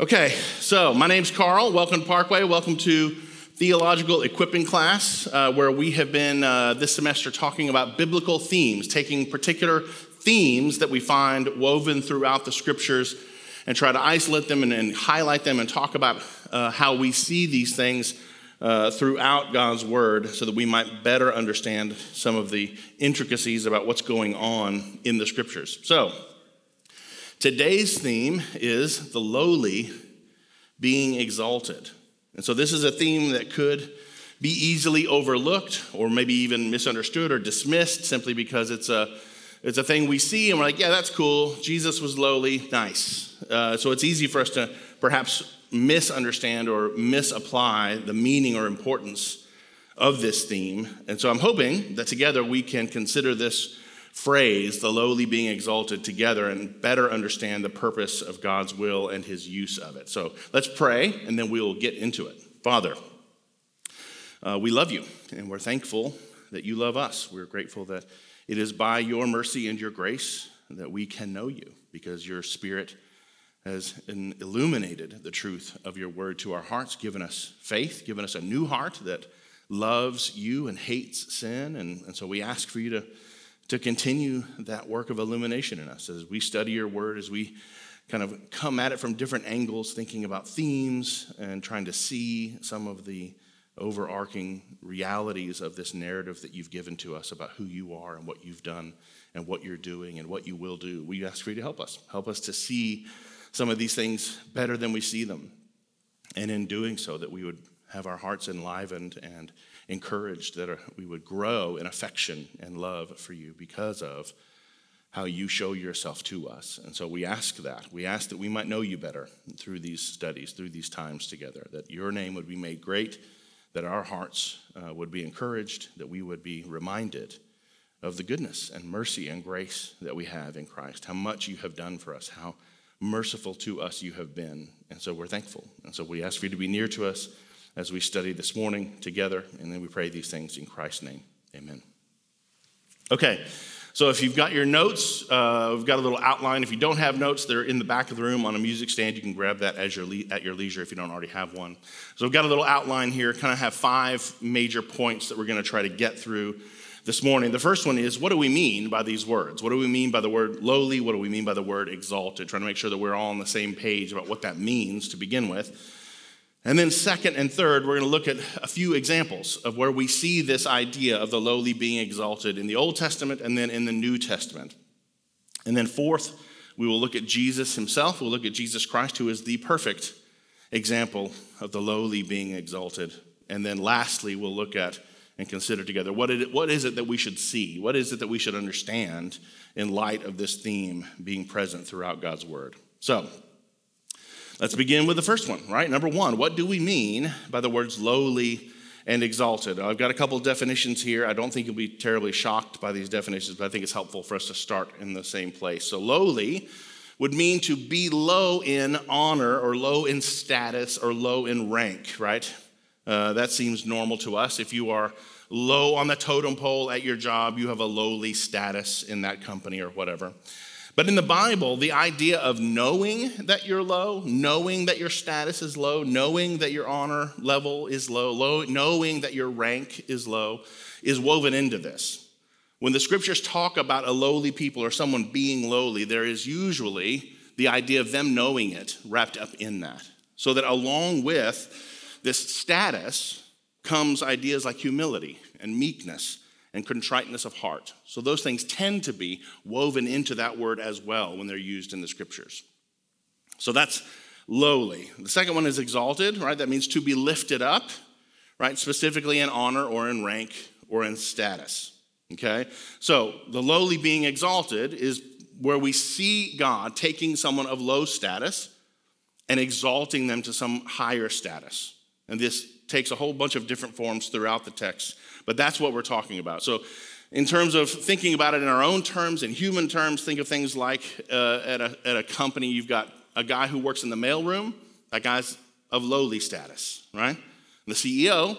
Okay, so my name's Carl. Welcome to Parkway. Welcome to Theological Equipping Class, uh, where we have been uh, this semester talking about biblical themes, taking particular themes that we find woven throughout the scriptures and try to isolate them and, and highlight them and talk about uh, how we see these things uh, throughout God's Word so that we might better understand some of the intricacies about what's going on in the scriptures. So, Today's theme is the lowly being exalted. And so, this is a theme that could be easily overlooked or maybe even misunderstood or dismissed simply because it's a, it's a thing we see and we're like, yeah, that's cool. Jesus was lowly, nice. Uh, so, it's easy for us to perhaps misunderstand or misapply the meaning or importance of this theme. And so, I'm hoping that together we can consider this phrase, the lowly being exalted, together and better understand the purpose of God's will and his use of it. So let's pray and then we'll get into it. Father, uh, we love you and we're thankful that you love us. We're grateful that it is by your mercy and your grace that we can know you because your spirit has illuminated the truth of your word to our hearts, given us faith, given us a new heart that loves you and hates sin. And, and so we ask for you to to continue that work of illumination in us as we study your word, as we kind of come at it from different angles, thinking about themes and trying to see some of the overarching realities of this narrative that you've given to us about who you are and what you've done and what you're doing and what you will do. We ask for you to help us. Help us to see some of these things better than we see them. And in doing so, that we would have our hearts enlivened and encouraged that we would grow in affection and love for you because of how you show yourself to us. And so we ask that. We ask that we might know you better through these studies, through these times together, that your name would be made great, that our hearts uh, would be encouraged, that we would be reminded of the goodness and mercy and grace that we have in Christ, how much you have done for us, how merciful to us you have been. And so we're thankful. And so we ask for you to be near to us as we study this morning together. And then we pray these things in Christ's name. Amen. Okay, so if you've got your notes, uh, we've got a little outline. If you don't have notes, they're in the back of the room on a music stand. You can grab that as your le- at your leisure if you don't already have one. So we've got a little outline here, kind of have five major points that we're going to try to get through this morning. The first one is what do we mean by these words? What do we mean by the word lowly? What do we mean by the word exalted? Trying to make sure that we're all on the same page about what that means to begin with. And then, second and third, we're going to look at a few examples of where we see this idea of the lowly being exalted in the Old Testament and then in the New Testament. And then, fourth, we will look at Jesus himself. We'll look at Jesus Christ, who is the perfect example of the lowly being exalted. And then, lastly, we'll look at and consider together what, it, what is it that we should see? What is it that we should understand in light of this theme being present throughout God's Word? So, Let's begin with the first one, right? Number one, what do we mean by the words lowly and exalted? I've got a couple of definitions here. I don't think you'll be terribly shocked by these definitions, but I think it's helpful for us to start in the same place. So, lowly would mean to be low in honor or low in status or low in rank, right? Uh, that seems normal to us. If you are low on the totem pole at your job, you have a lowly status in that company or whatever. But in the Bible, the idea of knowing that you're low, knowing that your status is low, knowing that your honor level is low, low knowing that your rank is low, is woven into this. When the scriptures talk about a lowly people or someone being lowly, there is usually the idea of them knowing it wrapped up in that. So that along with this status comes ideas like humility and meekness and contriteness of heart. So those things tend to be woven into that word as well when they're used in the scriptures. So that's lowly. The second one is exalted, right? That means to be lifted up, right? Specifically in honor or in rank or in status. Okay? So the lowly being exalted is where we see God taking someone of low status and exalting them to some higher status. And this takes a whole bunch of different forms throughout the text but that's what we're talking about. So, in terms of thinking about it in our own terms, in human terms, think of things like uh, at, a, at a company, you've got a guy who works in the mailroom. That guy's of lowly status, right? And the CEO,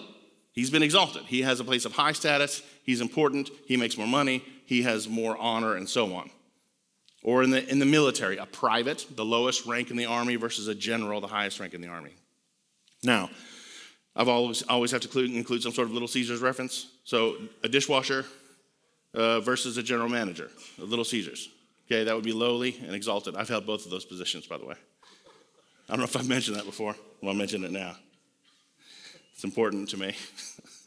he's been exalted. He has a place of high status. He's important. He makes more money. He has more honor, and so on. Or in the, in the military, a private, the lowest rank in the army, versus a general, the highest rank in the army. Now, I've always, always have to include, include some sort of Little Caesars reference. So a dishwasher uh, versus a general manager, Little Caesars. Okay, that would be lowly and exalted. I've held both of those positions, by the way. I don't know if I've mentioned that before. Well, I'll mention it now. It's important to me.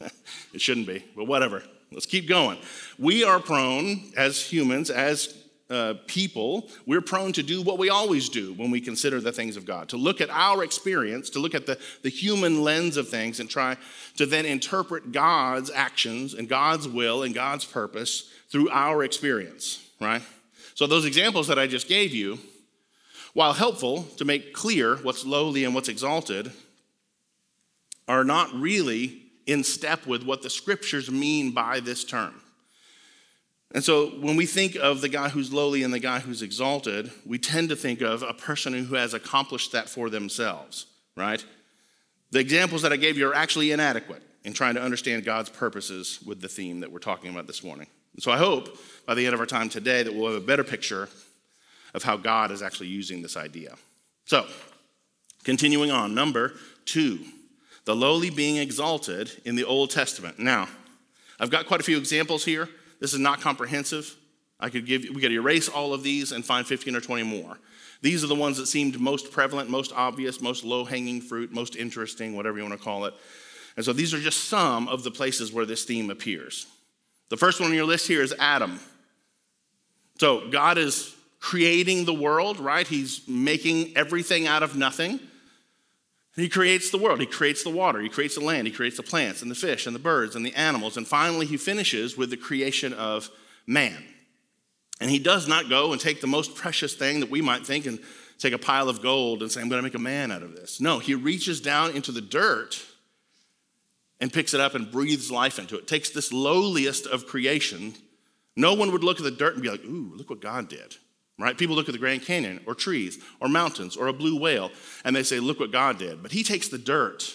it shouldn't be, but whatever. Let's keep going. We are prone, as humans, as uh, people, we're prone to do what we always do when we consider the things of God to look at our experience, to look at the, the human lens of things, and try to then interpret God's actions and God's will and God's purpose through our experience, right? So, those examples that I just gave you, while helpful to make clear what's lowly and what's exalted, are not really in step with what the scriptures mean by this term. And so when we think of the guy who's lowly and the guy who's exalted, we tend to think of a person who has accomplished that for themselves, right? The examples that I gave you are actually inadequate in trying to understand God's purposes with the theme that we're talking about this morning. And so I hope by the end of our time today that we'll have a better picture of how God is actually using this idea. So, continuing on, number two, the lowly being exalted in the Old Testament. Now, I've got quite a few examples here. This is not comprehensive. I could give we could erase all of these and find 15 or 20 more. These are the ones that seemed most prevalent, most obvious, most low-hanging fruit, most interesting, whatever you want to call it. And so these are just some of the places where this theme appears. The first one on your list here is Adam. So God is creating the world, right? He's making everything out of nothing. He creates the world, he creates the water, he creates the land, he creates the plants and the fish and the birds and the animals. And finally, he finishes with the creation of man. And he does not go and take the most precious thing that we might think and take a pile of gold and say, I'm going to make a man out of this. No, he reaches down into the dirt and picks it up and breathes life into it. Takes this lowliest of creation. No one would look at the dirt and be like, ooh, look what God did right? People look at the Grand Canyon or trees or mountains or a blue whale and they say, look what God did. But he takes the dirt,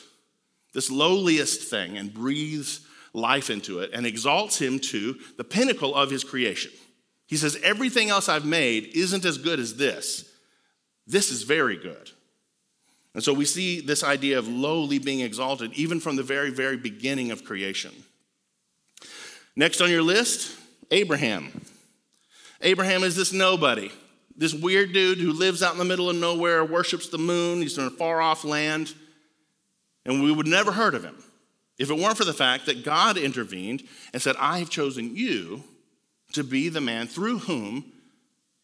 this lowliest thing, and breathes life into it and exalts him to the pinnacle of his creation. He says, everything else I've made isn't as good as this. This is very good. And so we see this idea of lowly being exalted even from the very, very beginning of creation. Next on your list, Abraham. Abraham is this nobody, this weird dude who lives out in the middle of nowhere, worships the moon, he's in a far off land, and we would never heard of him if it weren't for the fact that God intervened and said, I have chosen you to be the man through whom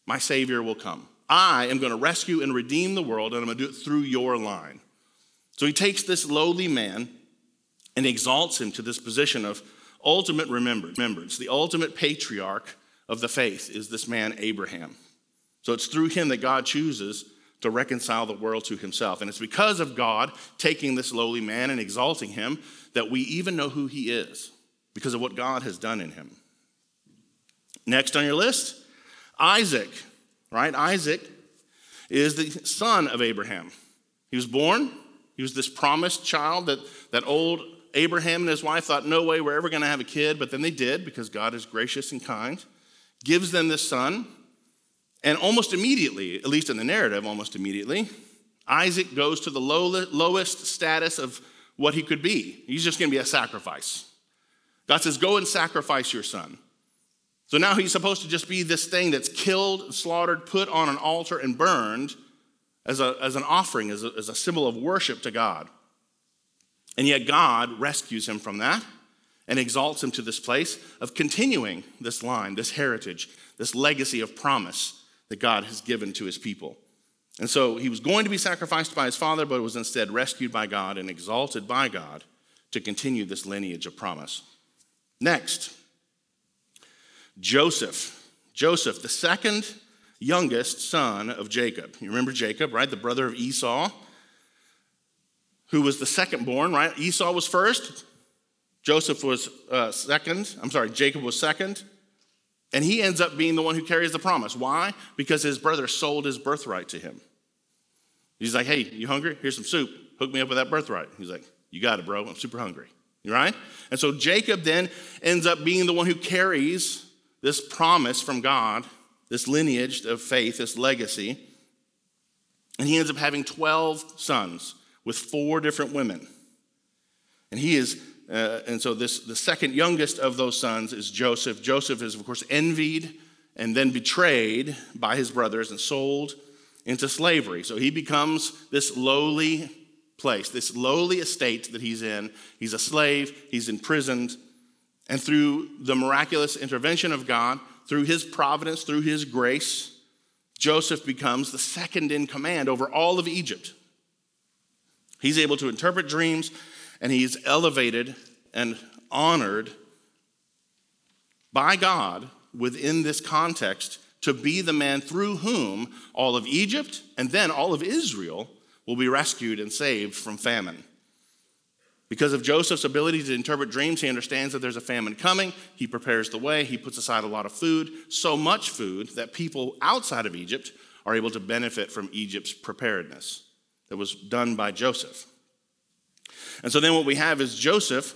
my Savior will come. I am going to rescue and redeem the world, and I'm going to do it through your line. So he takes this lowly man and exalts him to this position of ultimate remembrance, the ultimate patriarch of the faith is this man, Abraham. So it's through him that God chooses to reconcile the world to himself. And it's because of God taking this lowly man and exalting him that we even know who he is because of what God has done in him. Next on your list, Isaac, right? Isaac is the son of Abraham. He was born, he was this promised child that, that old Abraham and his wife thought, no way, we're ever going to have a kid, but then they did because God is gracious and kind gives them this son, and almost immediately, at least in the narrative, almost immediately, Isaac goes to the low, lowest status of what he could be. He's just going to be a sacrifice. God says, Go and sacrifice your son. So now he's supposed to just be this thing that's killed, slaughtered, put on an altar, and burned as, a, as an offering, as a, as a symbol of worship to God. And yet God rescues him from that and exalts him to this place of continuing this line, this heritage, this legacy of promise that God has given to his people. And so he was going to be sacrificed by his father, but was instead rescued by God and exalted by God to continue this lineage of promise. Next, Joseph. Joseph, the second youngest son of Jacob. You remember Jacob, right? The brother of Esau, who was the second born, right? Esau was first, Joseph was uh, second. I'm sorry, Jacob was second. And he ends up being the one who carries the promise. Why? Because his brother sold his birthright to him. He's like, hey, you hungry? Here's some soup. Hook me up with that birthright. He's like, you got it, bro. I'm super hungry. Right? And so Jacob then ends up being the one who carries this promise from God this lineage of faith, this legacy. And he ends up having 12 sons with four different women. And he is, uh, and so this, the second youngest of those sons is Joseph. Joseph is, of course, envied and then betrayed by his brothers and sold into slavery. So he becomes this lowly place, this lowly estate that he's in. He's a slave, he's imprisoned. And through the miraculous intervention of God, through his providence, through his grace, Joseph becomes the second in command over all of Egypt. He's able to interpret dreams and he's elevated and honored by God within this context to be the man through whom all of Egypt and then all of Israel will be rescued and saved from famine. Because of Joseph's ability to interpret dreams, he understands that there's a famine coming. He prepares the way. He puts aside a lot of food, so much food that people outside of Egypt are able to benefit from Egypt's preparedness that was done by Joseph. And so then what we have is Joseph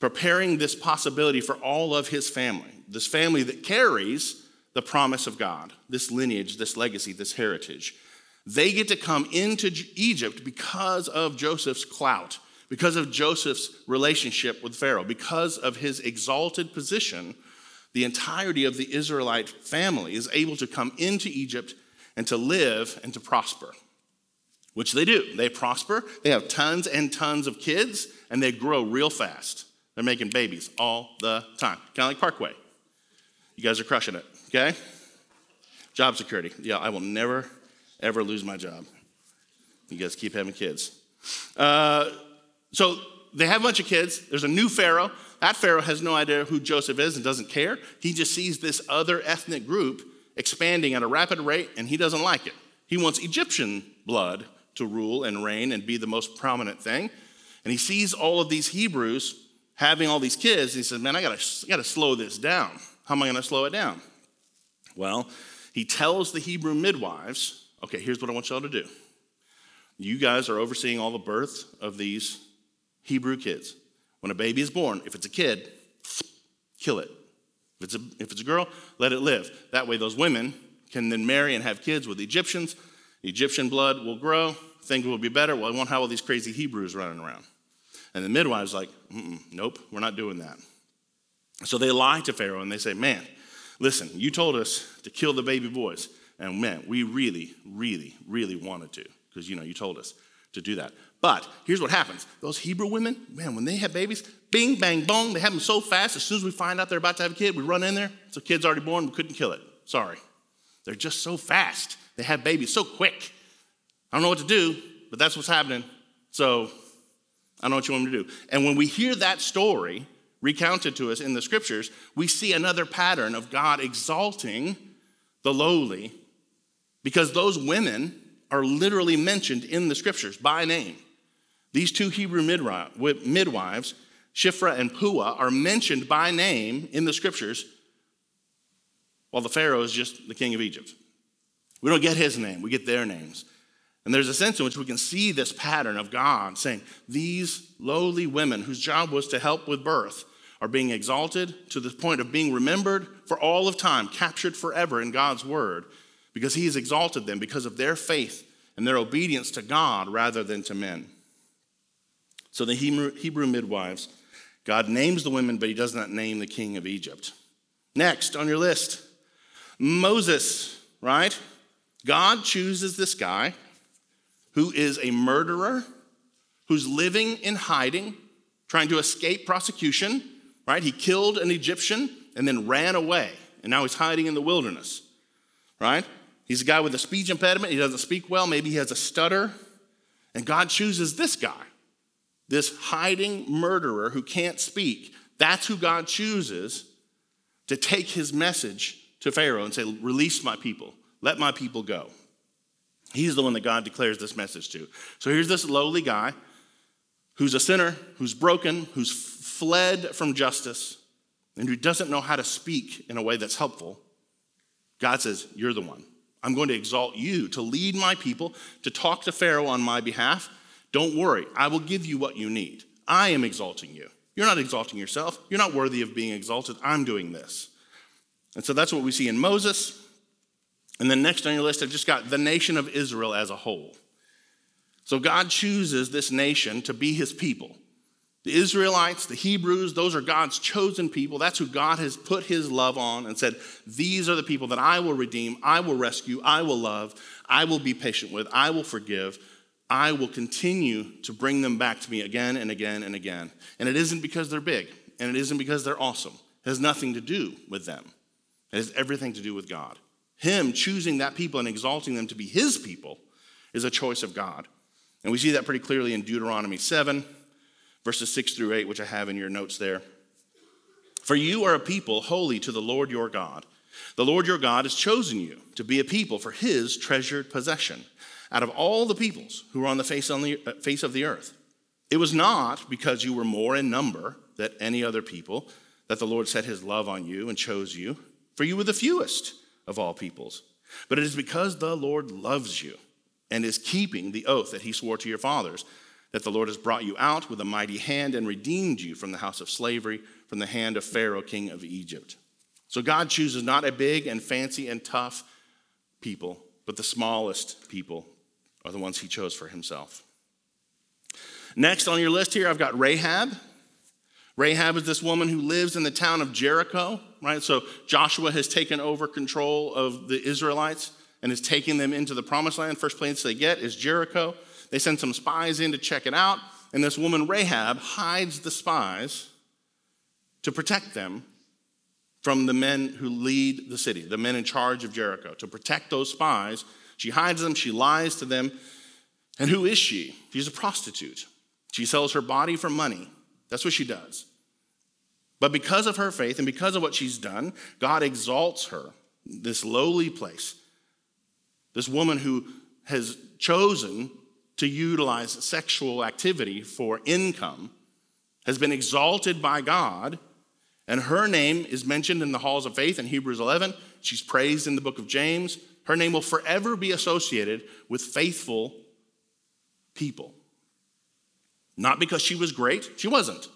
preparing this possibility for all of his family, this family that carries the promise of God, this lineage, this legacy, this heritage. They get to come into Egypt because of Joseph's clout, because of Joseph's relationship with Pharaoh, because of his exalted position. The entirety of the Israelite family is able to come into Egypt and to live and to prosper, which they do. They prosper, they have tons and tons of kids, and they grow real fast. They're making babies all the time, kind of like Parkway. You guys are crushing it, okay? Job security. Yeah, I will never ever lose my job. You guys keep having kids. Uh, so they have a bunch of kids. There's a new Pharaoh. That Pharaoh has no idea who Joseph is and doesn't care. He just sees this other ethnic group expanding at a rapid rate and he doesn't like it. He wants Egyptian blood to rule and reign and be the most prominent thing. And he sees all of these Hebrews having all these kids. And he says, Man, I gotta, I gotta slow this down. How am I gonna slow it down? Well, he tells the Hebrew midwives Okay, here's what I want y'all to do. You guys are overseeing all the births of these Hebrew kids. When a baby is born, if it's a kid, kill it. If it's a, if it's a girl, let it live. That way, those women can then marry and have kids with Egyptians. The Egyptian blood will grow, things will be better. Well, I won't have all these crazy Hebrews running around. And the midwife's like, nope, we're not doing that. So they lie to Pharaoh and they say, man, listen, you told us to kill the baby boys. And man, we really, really, really wanted to, because you know, you told us to do that. But here's what happens those Hebrew women, man, when they have babies, bing, bang, boom, they have them so fast. As soon as we find out they're about to have a kid, we run in there. So, kid's already born, we couldn't kill it. Sorry. They're just so fast. They have babies so quick. I don't know what to do, but that's what's happening. So, I don't know what you want me to do. And when we hear that story recounted to us in the scriptures, we see another pattern of God exalting the lowly because those women are literally mentioned in the scriptures by name. These two Hebrew midwives, Shiphrah and Puah, are mentioned by name in the scriptures, while the Pharaoh is just the king of Egypt. We don't get his name, we get their names. And there's a sense in which we can see this pattern of God saying, These lowly women whose job was to help with birth are being exalted to the point of being remembered for all of time, captured forever in God's word because he has exalted them because of their faith and their obedience to God rather than to men. So the Hebrew midwives, God names the women, but he does not name the king of Egypt. Next on your list, Moses, right? God chooses this guy who is a murderer, who's living in hiding, trying to escape prosecution, right? He killed an Egyptian and then ran away, and now he's hiding in the wilderness, right? He's a guy with a speech impediment. He doesn't speak well. Maybe he has a stutter. And God chooses this guy, this hiding murderer who can't speak. That's who God chooses to take his message to Pharaoh and say, Release my people, let my people go. He's the one that God declares this message to. So here's this lowly guy who's a sinner, who's broken, who's fled from justice, and who doesn't know how to speak in a way that's helpful. God says, You're the one. I'm going to exalt you to lead my people, to talk to Pharaoh on my behalf. Don't worry, I will give you what you need. I am exalting you. You're not exalting yourself. You're not worthy of being exalted. I'm doing this. And so that's what we see in Moses. And then next on your list, I've just got the nation of Israel as a whole. So God chooses this nation to be his people. The Israelites, the Hebrews, those are God's chosen people. That's who God has put his love on and said, These are the people that I will redeem, I will rescue, I will love, I will be patient with, I will forgive. I will continue to bring them back to me again and again and again. And it isn't because they're big, and it isn't because they're awesome. It has nothing to do with them, it has everything to do with God. Him choosing that people and exalting them to be his people is a choice of God. And we see that pretty clearly in Deuteronomy 7, verses 6 through 8, which I have in your notes there. For you are a people holy to the Lord your God. The Lord your God has chosen you to be a people for his treasured possession out of all the peoples who are on the face, on the uh, face of the earth. It was not because you were more in number than any other people that the Lord set his love on you and chose you, for you were the fewest of all peoples. But it is because the Lord loves you and is keeping the oath that he swore to your fathers that the Lord has brought you out with a mighty hand and redeemed you from the house of slavery, from the hand of Pharaoh, king of Egypt. So God chooses not a big and fancy and tough people, but the smallest people are the ones he chose for himself. Next on your list here, I've got Rahab. Rahab is this woman who lives in the town of Jericho, right? So Joshua has taken over control of the Israelites and is taking them into the promised land. First place they get is Jericho. They send some spies in to check it out, and this woman, Rahab, hides the spies to protect them from the men who lead the city, the men in charge of Jericho, to protect those spies. She hides them, she lies to them. And who is she? She's a prostitute. She sells her body for money. That's what she does. But because of her faith and because of what she's done, God exalts her, this lowly place. This woman who has chosen to utilize sexual activity for income has been exalted by God, and her name is mentioned in the halls of faith in Hebrews 11. She's praised in the book of James. Her name will forever be associated with faithful people. Not because she was great, she wasn't.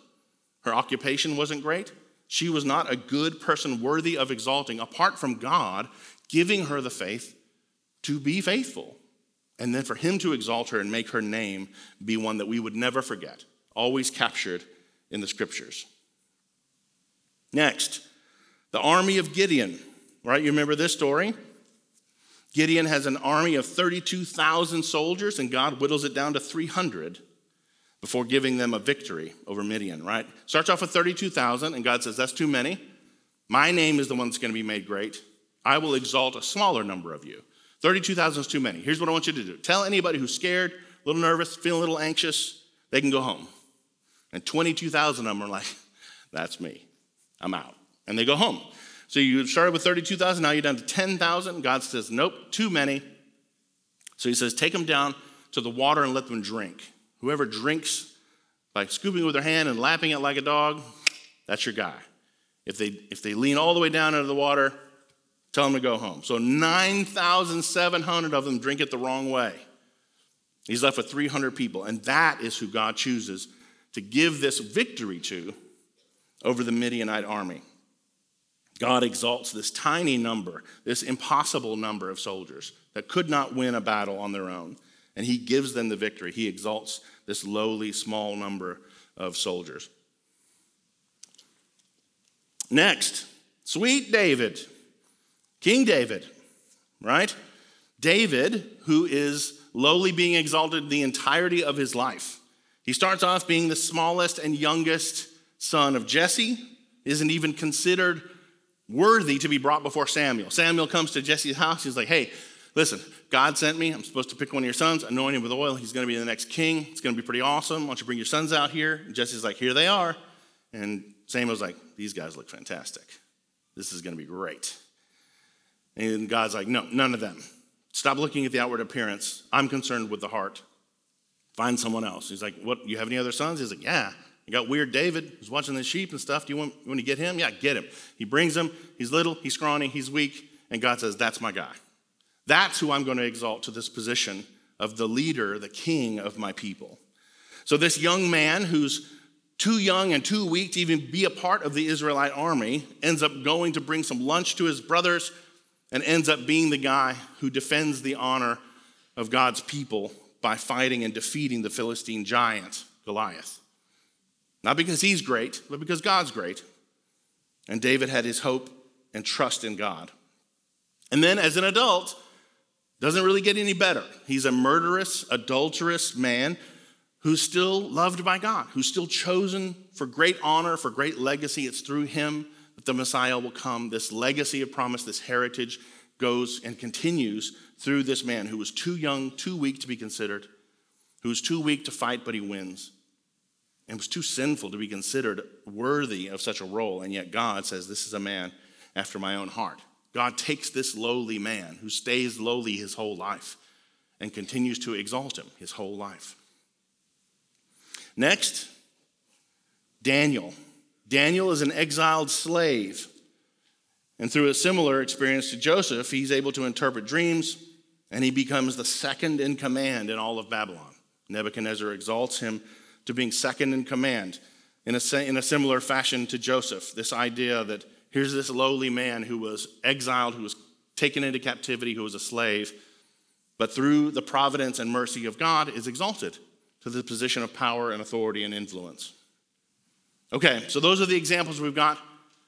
Her occupation wasn't great. She was not a good person worthy of exalting apart from God giving her the faith to be faithful. And then for him to exalt her and make her name be one that we would never forget, always captured in the scriptures. Next, the army of Gideon, right? You remember this story? Gideon has an army of 32,000 soldiers, and God whittles it down to 300 before giving them a victory over Midian, right? Starts off with 32,000, and God says, That's too many. My name is the one that's going to be made great. I will exalt a smaller number of you. 32,000 is too many. Here's what I want you to do tell anybody who's scared, a little nervous, feeling a little anxious, they can go home. And 22,000 of them are like, That's me. I'm out. And they go home. So you started with 32,000, now you're down to 10,000. God says, Nope, too many. So he says, Take them down to the water and let them drink. Whoever drinks by scooping it with their hand and lapping it like a dog, that's your guy. If they, if they lean all the way down into the water, tell them to go home. So 9,700 of them drink it the wrong way. He's left with 300 people, and that is who God chooses to give this victory to over the Midianite army. God exalts this tiny number, this impossible number of soldiers that could not win a battle on their own and he gives them the victory. He exalts this lowly, small number of soldiers. Next, sweet David, King David, right? David, who is lowly being exalted the entirety of his life. He starts off being the smallest and youngest son of Jesse, isn't even considered worthy to be brought before Samuel. Samuel comes to Jesse's house. He's like, hey, listen, God sent me. I'm supposed to pick one of your sons, anoint him with oil. He's going to be the next king. It's going to be pretty awesome. Why don't you bring your sons out here? And Jesse's like, here they are. And Samuel's like, these guys look fantastic. This is going to be great. And God's like, no, none of them. Stop looking at the outward appearance. I'm concerned with the heart. Find someone else. He's like, what? You have any other sons? He's like, yeah. You got weird David who's watching the sheep and stuff. Do you want, you want to get him? Yeah, get him. He brings him. He's little, he's scrawny, he's weak. And God says, that's my guy. That's who I'm going to exalt to this position of the leader, the king of my people. So, this young man who's too young and too weak to even be a part of the Israelite army, ends up going to bring some lunch to his brothers, and ends up being the guy who defends the honor of God's people by fighting and defeating the Philistine giant, Goliath. Not because he's great, but because God's great. And David had his hope and trust in God. And then as an adult, doesn't really get any better. He's a murderous, adulterous man who's still loved by God, who's still chosen for great honor, for great legacy. It's through him that the Messiah will come. This legacy of promise, this heritage goes and continues through this man who was too young, too weak to be considered, who was too weak to fight, but he wins, and was too sinful to be considered worthy of such a role. And yet God says, This is a man after my own heart. God takes this lowly man who stays lowly his whole life and continues to exalt him his whole life. Next, Daniel. Daniel is an exiled slave. And through a similar experience to Joseph, he's able to interpret dreams and he becomes the second in command in all of Babylon. Nebuchadnezzar exalts him to being second in command in a, in a similar fashion to Joseph. This idea that here's this lowly man who was exiled, who was taken into captivity, who was a slave, but through the providence and mercy of God is exalted to the position of power and authority and influence. Okay, so those are the examples we've got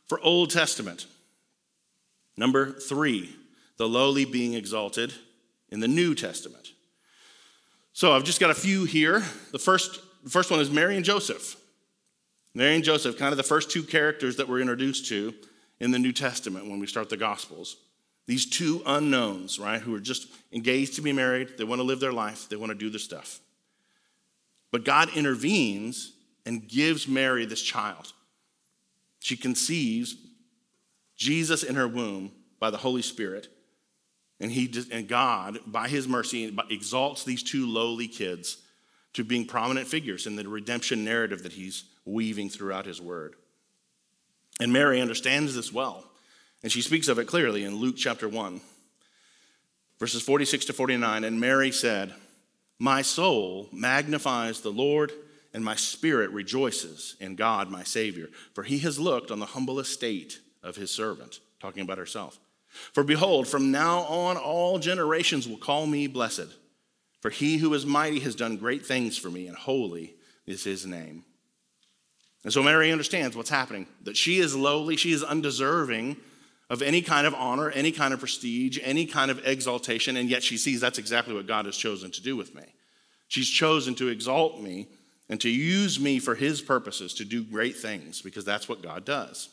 for Old Testament. Number three, the lowly being exalted in the New Testament. So I've just got a few here. The first, the first one is Mary and Joseph. Mary and Joseph, kind of the first two characters that we're introduced to in the New Testament when we start the Gospels. These two unknowns, right, who are just engaged to be married, they want to live their life, they want to do their stuff. But God intervenes and gives Mary this child. She conceives Jesus in her womb by the Holy Spirit. And, he, and God, by his mercy, exalts these two lowly kids to being prominent figures in the redemption narrative that he's weaving throughout his word. And Mary understands this well, and she speaks of it clearly in Luke chapter 1, verses 46 to 49. And Mary said, My soul magnifies the Lord, and my spirit rejoices in God, my Savior, for he has looked on the humble estate of his servant, talking about herself. For behold, from now on all generations will call me blessed. For he who is mighty has done great things for me, and holy is his name. And so Mary understands what's happening that she is lowly, she is undeserving of any kind of honor, any kind of prestige, any kind of exaltation, and yet she sees that's exactly what God has chosen to do with me. She's chosen to exalt me and to use me for his purposes to do great things because that's what God does.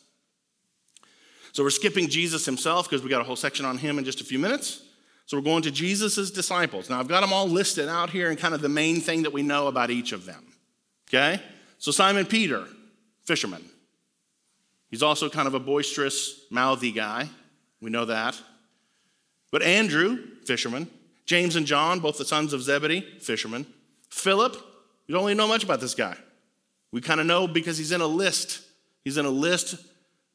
So we're skipping Jesus himself because we got a whole section on him in just a few minutes. So we're going to Jesus' disciples. Now I've got them all listed out here and kind of the main thing that we know about each of them. Okay? So Simon Peter, fisherman. He's also kind of a boisterous, mouthy guy. We know that. But Andrew, fisherman. James and John, both the sons of Zebedee, fishermen. Philip, we don't really know much about this guy. We kind of know because he's in a list. He's in a list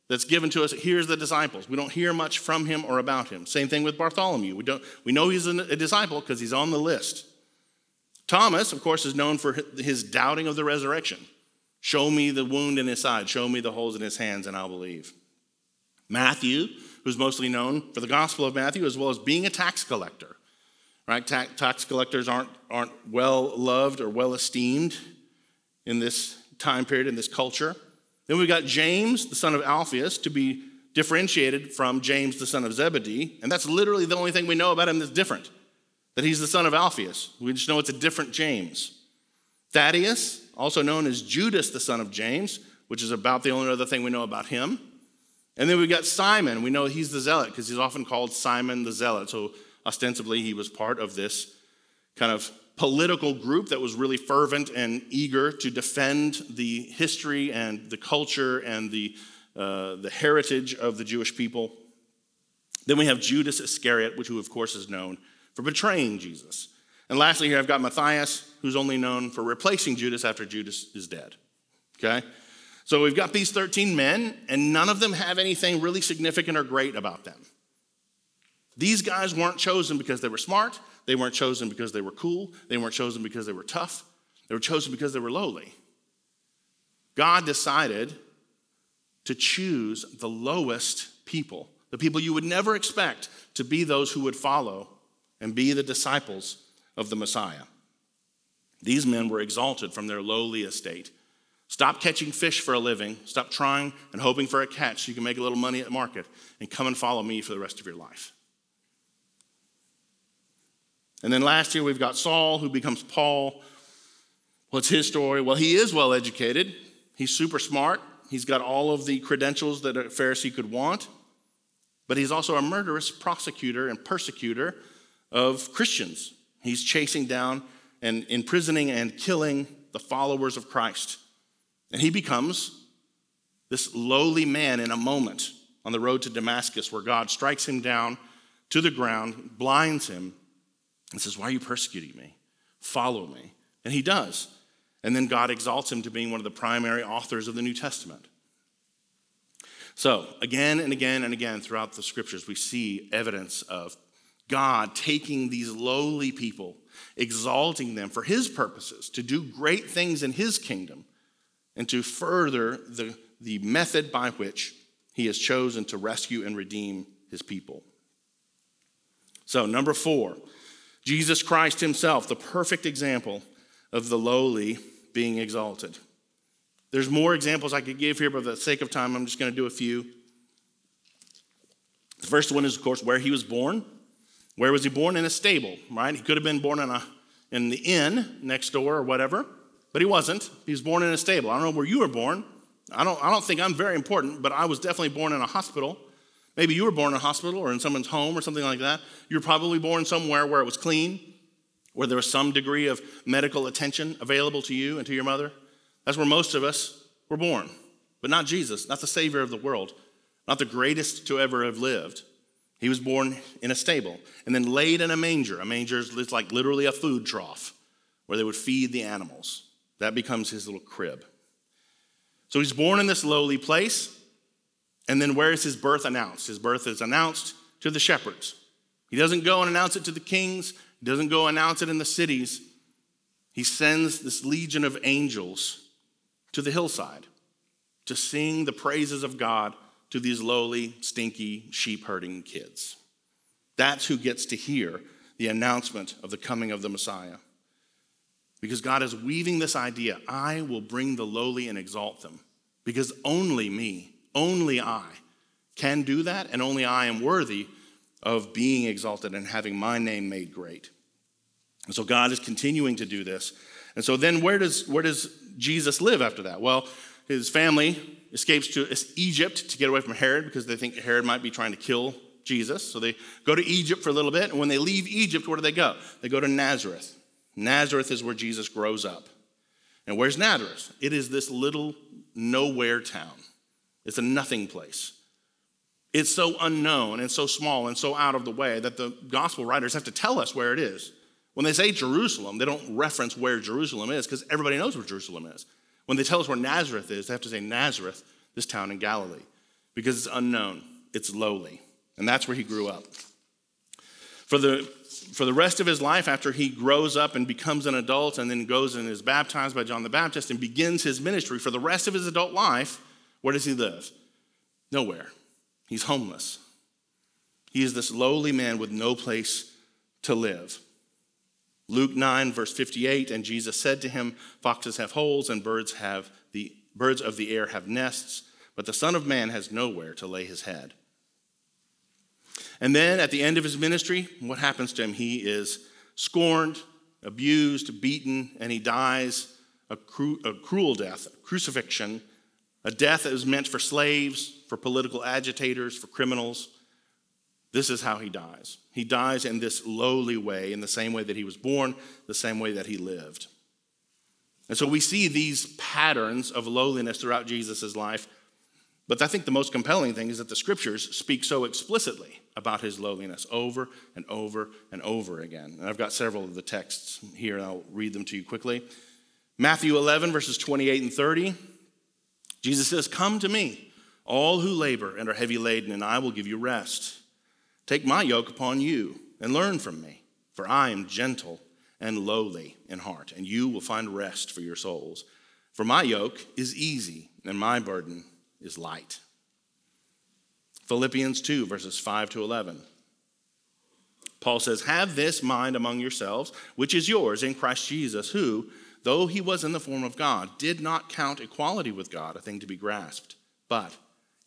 that's given to us. Here's the disciples. We don't hear much from him or about him. Same thing with Bartholomew. We, don't, we know he's a disciple because he's on the list. Thomas, of course, is known for his doubting of the resurrection. Show me the wound in his side, show me the holes in his hands, and I'll believe. Matthew, who's mostly known for the Gospel of Matthew, as well as being a tax collector. Right? Tax collectors aren't, aren't well loved or well esteemed in this time period, in this culture. Then we've got James, the son of Alphaeus, to be differentiated from James, the son of Zebedee. And that's literally the only thing we know about him that's different that he's the son of Alphaeus. We just know it's a different James. Thaddeus, also known as Judas, the son of James, which is about the only other thing we know about him. And then we've got Simon. We know he's the zealot because he's often called Simon the zealot. So ostensibly, he was part of this kind of political group that was really fervent and eager to defend the history and the culture and the, uh, the heritage of the Jewish people. Then we have Judas Iscariot, which who of course is known for betraying Jesus. And lastly, here I've got Matthias, who's only known for replacing Judas after Judas is dead. Okay? So we've got these 13 men, and none of them have anything really significant or great about them. These guys weren't chosen because they were smart. They weren't chosen because they were cool. They weren't chosen because they were tough. They were chosen because they were lowly. God decided to choose the lowest people, the people you would never expect to be those who would follow and be the disciples of the Messiah. These men were exalted from their lowly estate. Stop catching fish for a living. Stop trying and hoping for a catch so you can make a little money at market and come and follow me for the rest of your life. And then last year we've got Saul who becomes Paul. What's his story? Well, he is well educated. He's super smart. He's got all of the credentials that a Pharisee could want. But he's also a murderous prosecutor and persecutor of Christians. He's chasing down and imprisoning and killing the followers of Christ. And he becomes this lowly man in a moment on the road to Damascus where God strikes him down to the ground, blinds him, and says, Why are you persecuting me? Follow me. And he does. And then God exalts him to being one of the primary authors of the New Testament. So, again and again and again throughout the scriptures, we see evidence of God taking these lowly people, exalting them for his purposes, to do great things in his kingdom, and to further the, the method by which he has chosen to rescue and redeem his people. So, number four, Jesus Christ himself, the perfect example of the lowly being exalted. There's more examples I could give here, but for the sake of time, I'm just going to do a few. The first one is, of course, where he was born. Where was he born? In a stable, right? He could have been born in, a, in the inn next door or whatever, but he wasn't. He was born in a stable. I don't know where you were born. I don't, I don't think I'm very important, but I was definitely born in a hospital. Maybe you were born in a hospital or in someone's home or something like that. You were probably born somewhere where it was clean, where there was some degree of medical attention available to you and to your mother. That's where most of us were born. But not Jesus, not the Savior of the world, not the greatest to ever have lived. He was born in a stable and then laid in a manger. A manger is like literally a food trough where they would feed the animals. That becomes his little crib. So he's born in this lowly place. And then where is his birth announced? His birth is announced to the shepherds. He doesn't go and announce it to the kings, he doesn't go announce it in the cities. He sends this legion of angels to the hillside to sing the praises of God to these lowly, stinky sheep herding kids. That's who gets to hear the announcement of the coming of the Messiah. Because God is weaving this idea I will bring the lowly and exalt them. Because only me, only I can do that, and only I am worthy of being exalted and having my name made great. And so God is continuing to do this. And so then where does, where does Jesus live after that? Well, his family escapes to Egypt to get away from Herod because they think Herod might be trying to kill Jesus. So they go to Egypt for a little bit. And when they leave Egypt, where do they go? They go to Nazareth. Nazareth is where Jesus grows up. And where's Nazareth? It is this little nowhere town, it's a nothing place. It's so unknown and so small and so out of the way that the gospel writers have to tell us where it is. When they say Jerusalem, they don't reference where Jerusalem is because everybody knows where Jerusalem is. When they tell us where Nazareth is, they have to say Nazareth, this town in Galilee, because it's unknown, it's lowly. And that's where he grew up. For the, for the rest of his life, after he grows up and becomes an adult and then goes and is baptized by John the Baptist and begins his ministry, for the rest of his adult life, where does he live? Nowhere. He's homeless. He is this lowly man with no place to live. Luke 9, verse 58, and Jesus said to him, Foxes have holes, and birds have the birds of the air have nests, but the Son of Man has nowhere to lay his head. And then at the end of his ministry, what happens to him? He is scorned, abused, beaten, and he dies a, cru- a cruel death, a crucifixion, a death that was meant for slaves, for political agitators, for criminals. This is how he dies. He dies in this lowly way, in the same way that he was born, the same way that he lived. And so we see these patterns of lowliness throughout Jesus' life. But I think the most compelling thing is that the scriptures speak so explicitly about his lowliness over and over and over again. And I've got several of the texts here, and I'll read them to you quickly. Matthew 11, verses 28 and 30. Jesus says, Come to me, all who labor and are heavy laden, and I will give you rest. Take my yoke upon you and learn from me, for I am gentle and lowly in heart, and you will find rest for your souls. For my yoke is easy and my burden is light. Philippians 2, verses 5 to 11. Paul says, Have this mind among yourselves, which is yours in Christ Jesus, who, though he was in the form of God, did not count equality with God a thing to be grasped, but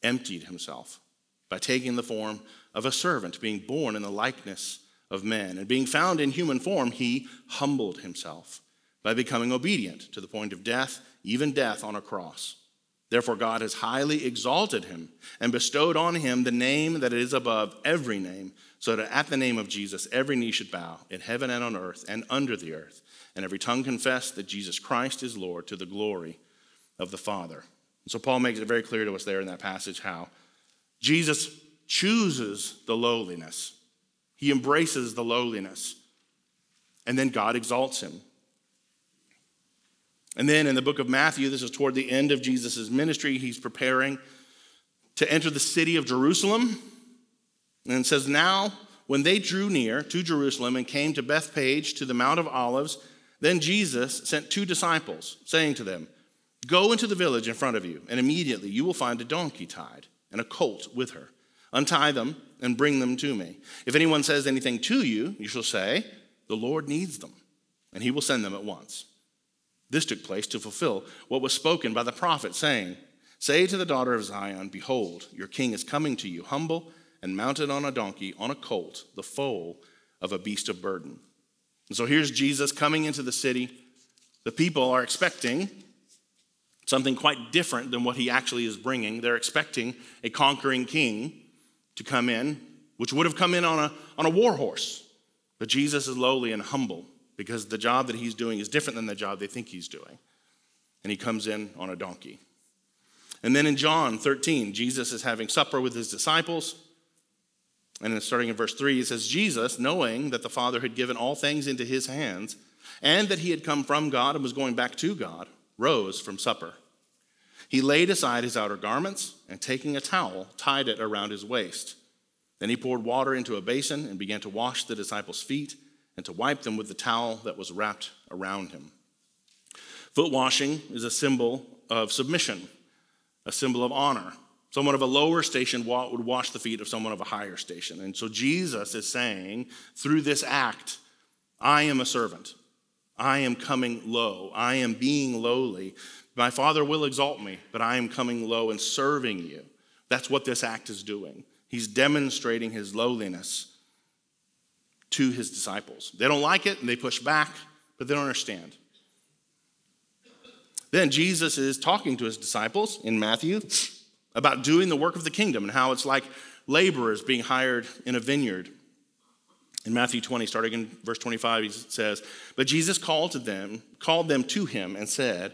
emptied himself by taking the form of a servant, being born in the likeness of men. And being found in human form, he humbled himself by becoming obedient to the point of death, even death on a cross. Therefore, God has highly exalted him and bestowed on him the name that is above every name, so that at the name of Jesus every knee should bow in heaven and on earth and under the earth, and every tongue confess that Jesus Christ is Lord to the glory of the Father. And so, Paul makes it very clear to us there in that passage how Jesus chooses the lowliness, he embraces the lowliness, and then God exalts him. And then in the book of Matthew, this is toward the end of Jesus' ministry, he's preparing to enter the city of Jerusalem. And it says, Now, when they drew near to Jerusalem and came to Bethphage to the Mount of Olives, then Jesus sent two disciples, saying to them, Go into the village in front of you, and immediately you will find a donkey tied and a colt with her. Untie them and bring them to me. If anyone says anything to you, you shall say, The Lord needs them, and he will send them at once. This took place to fulfill what was spoken by the prophet, saying, Say to the daughter of Zion, Behold, your king is coming to you, humble and mounted on a donkey, on a colt, the foal of a beast of burden. And so here's Jesus coming into the city. The people are expecting something quite different than what he actually is bringing. They're expecting a conquering king to come in, which would have come in on a, on a war horse. But Jesus is lowly and humble because the job that he's doing is different than the job they think he's doing. And he comes in on a donkey. And then in John 13, Jesus is having supper with his disciples. And starting in verse 3, it says, Jesus, knowing that the Father had given all things into his hands, and that he had come from God and was going back to God, rose from supper. He laid aside his outer garments, and taking a towel, tied it around his waist. Then he poured water into a basin and began to wash the disciples' feet and to wipe them with the towel that was wrapped around him. Foot washing is a symbol of submission, a symbol of honor. Someone of a lower station would wash the feet of someone of a higher station. And so Jesus is saying, through this act, I am a servant. I am coming low. I am being lowly. My Father will exalt me, but I am coming low and serving you. That's what this act is doing. He's demonstrating his lowliness to his disciples. They don't like it and they push back, but they don't understand. Then Jesus is talking to his disciples in Matthew about doing the work of the kingdom and how it's like laborers being hired in a vineyard. In Matthew 20, starting in verse 25, he says, But Jesus called to them, called them to him and said,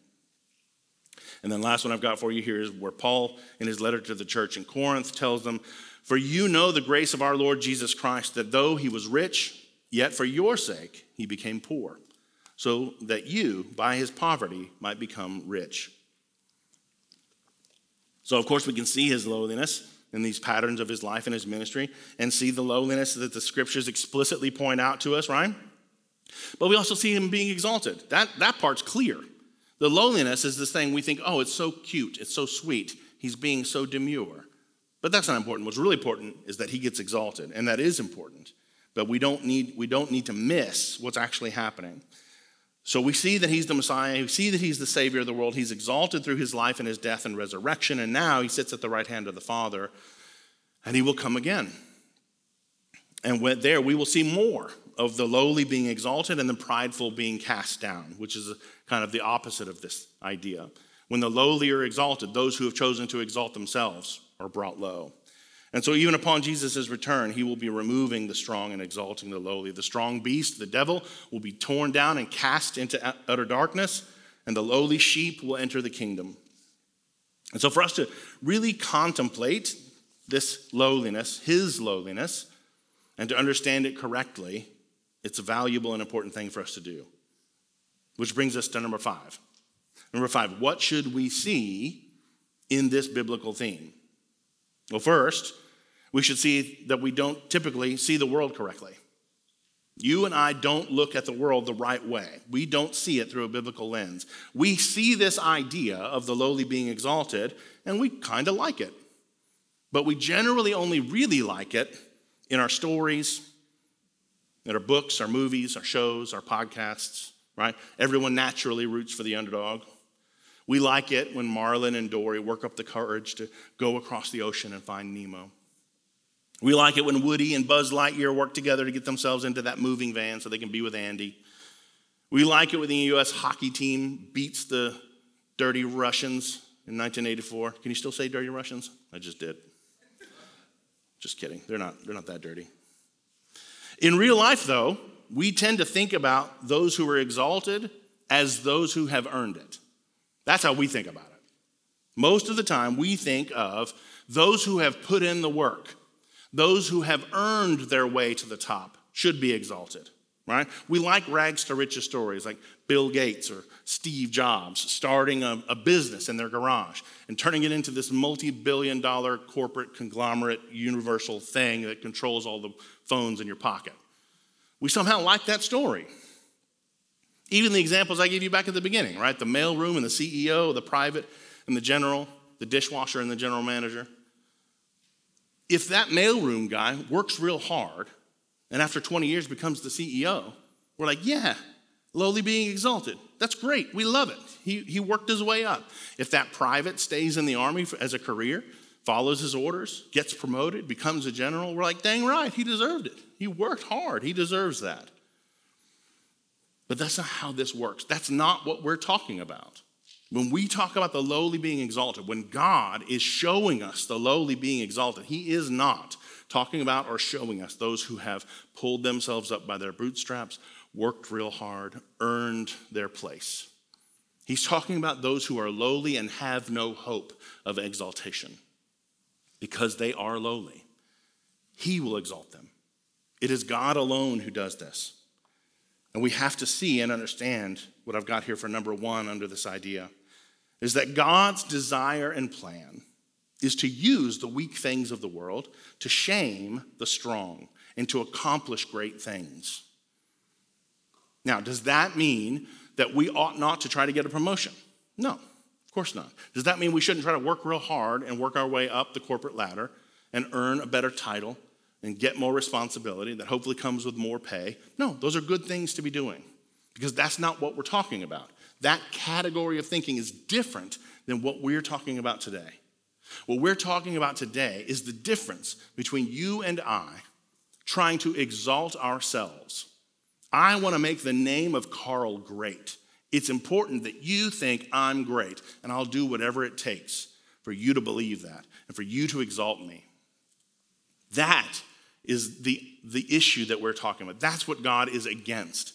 And then, last one I've got for you here is where Paul, in his letter to the church in Corinth, tells them, For you know the grace of our Lord Jesus Christ, that though he was rich, yet for your sake he became poor so that you, by his poverty, might become rich. So, of course, we can see his lowliness in these patterns of his life and his ministry and see the lowliness that the scriptures explicitly point out to us, right? But we also see him being exalted. That, that part's clear. The lowliness is this thing we think, oh, it's so cute, it's so sweet, he's being so demure. But that's not important. What's really important is that he gets exalted, and that is important. But we don't need, we don't need to miss what's actually happening. So we see that he's the Messiah. We see that he's the Savior of the world. He's exalted through his life and his death and resurrection. And now he sits at the right hand of the Father, and he will come again. And there we will see more of the lowly being exalted and the prideful being cast down, which is kind of the opposite of this idea. When the lowly are exalted, those who have chosen to exalt themselves are brought low. And so, even upon Jesus' return, he will be removing the strong and exalting the lowly. The strong beast, the devil, will be torn down and cast into utter darkness, and the lowly sheep will enter the kingdom. And so, for us to really contemplate this lowliness, his lowliness, and to understand it correctly, it's a valuable and important thing for us to do. Which brings us to number five. Number five, what should we see in this biblical theme? Well, first, we should see that we don't typically see the world correctly. You and I don't look at the world the right way. We don't see it through a biblical lens. We see this idea of the lowly being exalted, and we kind of like it. But we generally only really like it in our stories, in our books, our movies, our shows, our podcasts, right? Everyone naturally roots for the underdog. We like it when Marlin and Dory work up the courage to go across the ocean and find Nemo. We like it when Woody and Buzz Lightyear work together to get themselves into that moving van so they can be with Andy. We like it when the U.S. hockey team beats the dirty Russians in 1984. Can you still say dirty Russians? I just did. Just kidding. They're not, they're not that dirty. In real life, though, we tend to think about those who are exalted as those who have earned it. That's how we think about it. Most of the time, we think of those who have put in the work, those who have earned their way to the top should be exalted, right? We like rags to riches stories like Bill Gates or Steve Jobs starting a, a business in their garage and turning it into this multi billion dollar corporate conglomerate universal thing that controls all the phones in your pocket. We somehow like that story. Even the examples I gave you back at the beginning, right? The mailroom and the CEO, the private and the general, the dishwasher and the general manager if that mailroom guy works real hard and after 20 years becomes the CEO, we're like, yeah, lowly being exalted. That's great. We love it. He, he worked his way up. If that private stays in the army as a career, follows his orders, gets promoted, becomes a general, we're like, dang right, he deserved it. He worked hard. He deserves that. But that's not how this works. That's not what we're talking about. When we talk about the lowly being exalted, when God is showing us the lowly being exalted, He is not talking about or showing us those who have pulled themselves up by their bootstraps, worked real hard, earned their place. He's talking about those who are lowly and have no hope of exaltation because they are lowly. He will exalt them. It is God alone who does this. And we have to see and understand what I've got here for number one under this idea is that God's desire and plan is to use the weak things of the world to shame the strong and to accomplish great things. Now, does that mean that we ought not to try to get a promotion? No, of course not. Does that mean we shouldn't try to work real hard and work our way up the corporate ladder and earn a better title and get more responsibility that hopefully comes with more pay? No, those are good things to be doing because that's not what we're talking about. That category of thinking is different than what we're talking about today. What we're talking about today is the difference between you and I trying to exalt ourselves. I want to make the name of Carl great. It's important that you think I'm great, and I'll do whatever it takes for you to believe that and for you to exalt me. That is the, the issue that we're talking about. That's what God is against.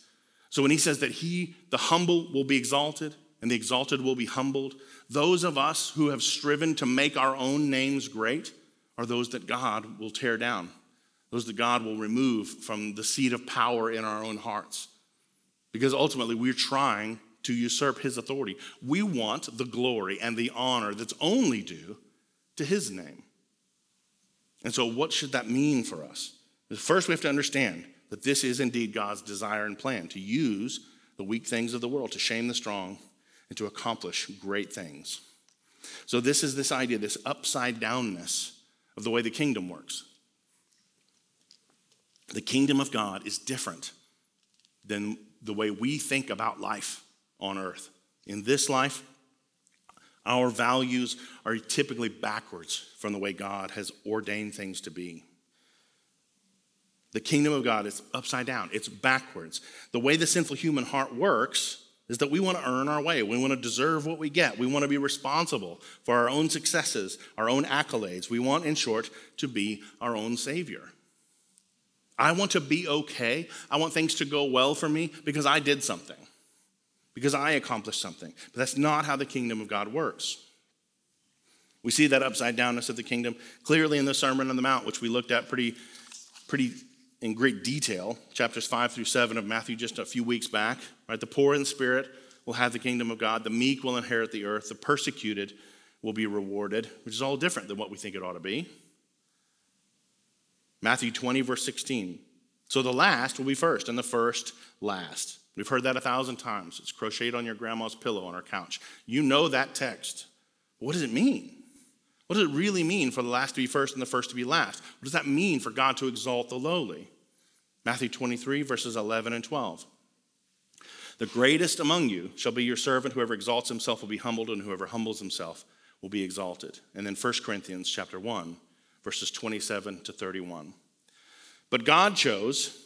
So when he says that he, the humble, will be exalted and the exalted will be humbled, those of us who have striven to make our own names great are those that God will tear down, those that God will remove from the seat of power in our own hearts. Because ultimately, we're trying to usurp his authority. We want the glory and the honor that's only due to his name. And so, what should that mean for us? First, we have to understand that this is indeed God's desire and plan to use the weak things of the world to shame the strong and to accomplish great things. So, this is this idea, this upside downness of the way the kingdom works. The kingdom of God is different than the way we think about life on earth. In this life, our values are typically backwards from the way God has ordained things to be. The kingdom of God is upside down, it's backwards. The way the sinful human heart works is that we want to earn our way. We want to deserve what we get. We want to be responsible for our own successes, our own accolades. We want, in short, to be our own savior. I want to be okay. I want things to go well for me because I did something, because I accomplished something. But that's not how the kingdom of God works. We see that upside downness of the kingdom clearly in the Sermon on the Mount, which we looked at pretty, pretty in great detail, chapters 5 through 7 of Matthew just a few weeks back. Right? The poor in spirit will have the kingdom of God, the meek will inherit the earth, the persecuted will be rewarded, which is all different than what we think it ought to be. Matthew 20, verse 16. So the last will be first, and the first last. We've heard that a thousand times. It's crocheted on your grandma's pillow on her couch. You know that text. What does it mean? What does it really mean for the last to be first and the first to be last? What does that mean for God to exalt the lowly? Matthew 23, verses 11 and 12. The greatest among you shall be your servant. Whoever exalts himself will be humbled, and whoever humbles himself will be exalted. And then 1 Corinthians chapter 1, verses 27 to 31. But God chose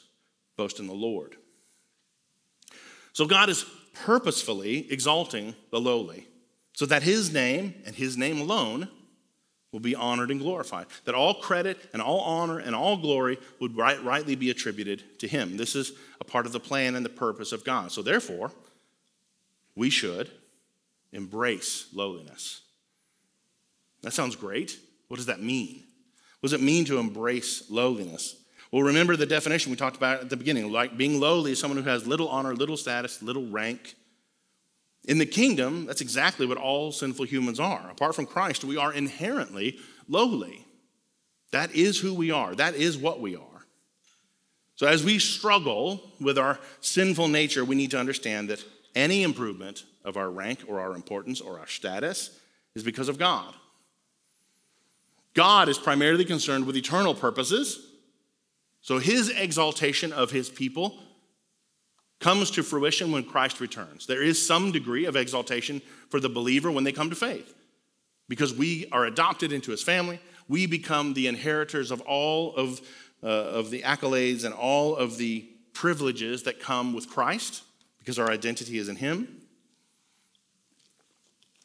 boast in the Lord. So God is purposefully exalting the lowly, so that his name and his name alone will be honored and glorified. That all credit and all honor and all glory would right, rightly be attributed to him. This is a part of the plan and the purpose of God. So, therefore, we should embrace lowliness. That sounds great. What does that mean? What does it mean to embrace lowliness? Well, remember the definition we talked about at the beginning. Like being lowly is someone who has little honor, little status, little rank, in the kingdom, that's exactly what all sinful humans are. Apart from Christ, we are inherently lowly. That is who we are, that is what we are. So, as we struggle with our sinful nature, we need to understand that any improvement of our rank or our importance or our status is because of God. God is primarily concerned with eternal purposes. So, his exaltation of his people comes to fruition when Christ returns. There is some degree of exaltation for the believer when they come to faith because we are adopted into his family. We become the inheritors of all of, uh, of the accolades and all of the privileges that come with Christ because our identity is in him.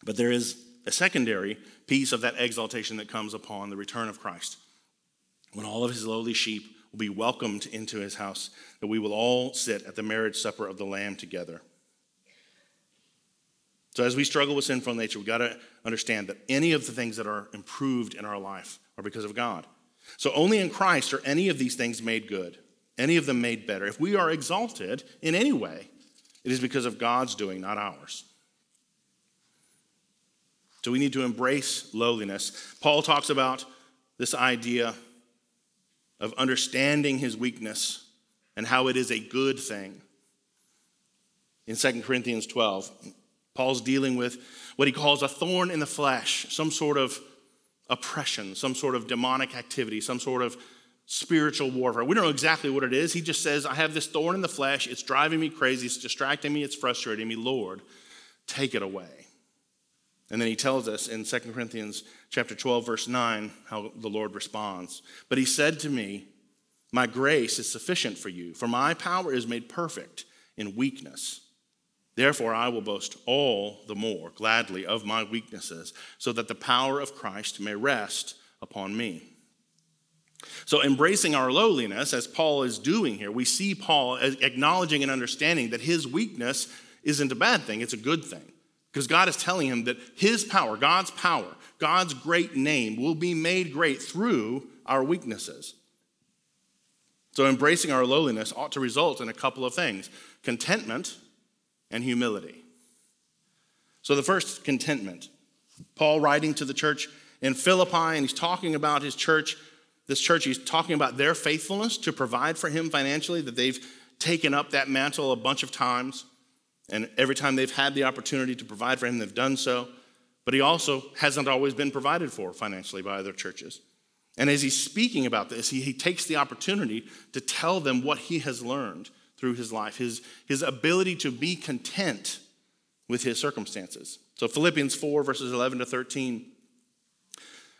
But there is a secondary piece of that exaltation that comes upon the return of Christ when all of his lowly sheep will be welcomed into his house, that we will all sit at the marriage supper of the Lamb together. So, as we struggle with sinful nature, we've got to understand that any of the things that are improved in our life are because of God. So, only in Christ are any of these things made good, any of them made better. If we are exalted in any way, it is because of God's doing, not ours. So, we need to embrace lowliness. Paul talks about this idea of understanding his weakness and how it is a good thing. In 2 Corinthians 12, Paul's dealing with what he calls a thorn in the flesh, some sort of oppression, some sort of demonic activity, some sort of spiritual warfare. We don't know exactly what it is. He just says, I have this thorn in the flesh. It's driving me crazy. It's distracting me. It's frustrating me. Lord, take it away. And then he tells us in 2 Corinthians chapter 12 verse 9 how the Lord responds. But he said to me, "My grace is sufficient for you, for my power is made perfect in weakness. Therefore I will boast all the more gladly of my weaknesses, so that the power of Christ may rest upon me." So, embracing our lowliness, as Paul is doing here, we see Paul acknowledging and understanding that his weakness isn't a bad thing, it's a good thing. Because God is telling him that his power, God's power, God's great name will be made great through our weaknesses. So, embracing our lowliness ought to result in a couple of things contentment and humility. So, the first, contentment. Paul writing to the church in Philippi, and he's talking about his church. This church, he's talking about their faithfulness to provide for him financially, that they've taken up that mantle a bunch of times. And every time they've had the opportunity to provide for him, they've done so. But he also hasn't always been provided for financially by other churches. And as he's speaking about this, he, he takes the opportunity to tell them what he has learned through his life, his, his ability to be content with his circumstances. So, Philippians 4, verses 11 to 13.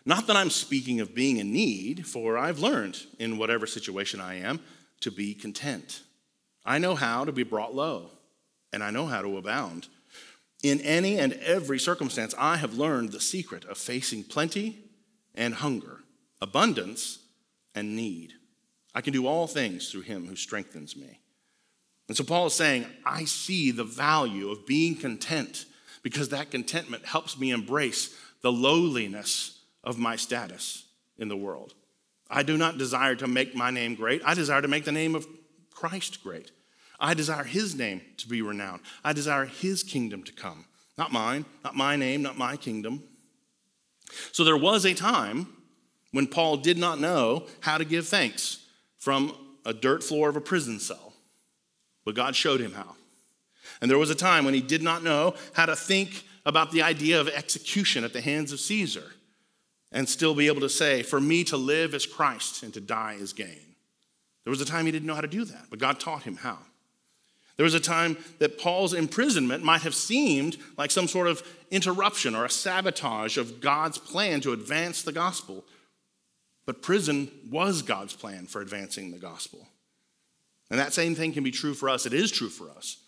Not that I'm speaking of being in need, for I've learned in whatever situation I am to be content. I know how to be brought low, and I know how to abound. In any and every circumstance, I have learned the secret of facing plenty and hunger, abundance and need. I can do all things through him who strengthens me. And so Paul is saying, I see the value of being content because that contentment helps me embrace the lowliness of my status in the world. I do not desire to make my name great. I desire to make the name of Christ great. I desire his name to be renowned. I desire his kingdom to come. Not mine, not my name, not my kingdom. So there was a time when Paul did not know how to give thanks from a dirt floor of a prison cell, but God showed him how. And there was a time when he did not know how to think about the idea of execution at the hands of Caesar and still be able to say, For me to live is Christ and to die is gain. There was a time he didn't know how to do that, but God taught him how. There was a time that Paul's imprisonment might have seemed like some sort of interruption or a sabotage of God's plan to advance the gospel. But prison was God's plan for advancing the gospel. And that same thing can be true for us. It is true for us.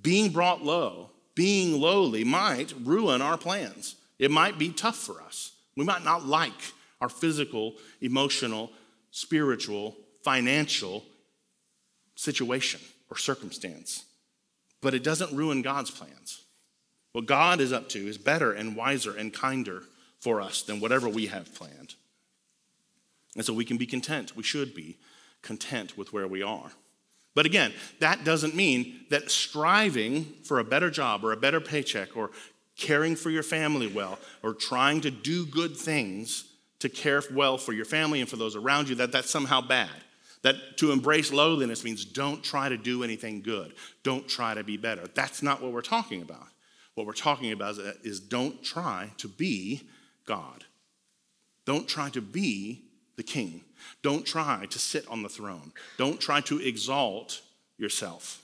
Being brought low, being lowly, might ruin our plans. It might be tough for us. We might not like our physical, emotional, spiritual, financial situation or circumstance, but it doesn't ruin God's plans. What God is up to is better and wiser and kinder for us than whatever we have planned. And so we can be content. We should be content with where we are. But again, that doesn't mean that striving for a better job or a better paycheck or caring for your family well or trying to do good things to care well for your family and for those around you that that's somehow bad. That to embrace lowliness means don't try to do anything good. Don't try to be better. That's not what we're talking about. What we're talking about is don't try to be God. Don't try to be the king. Don't try to sit on the throne. Don't try to exalt yourself.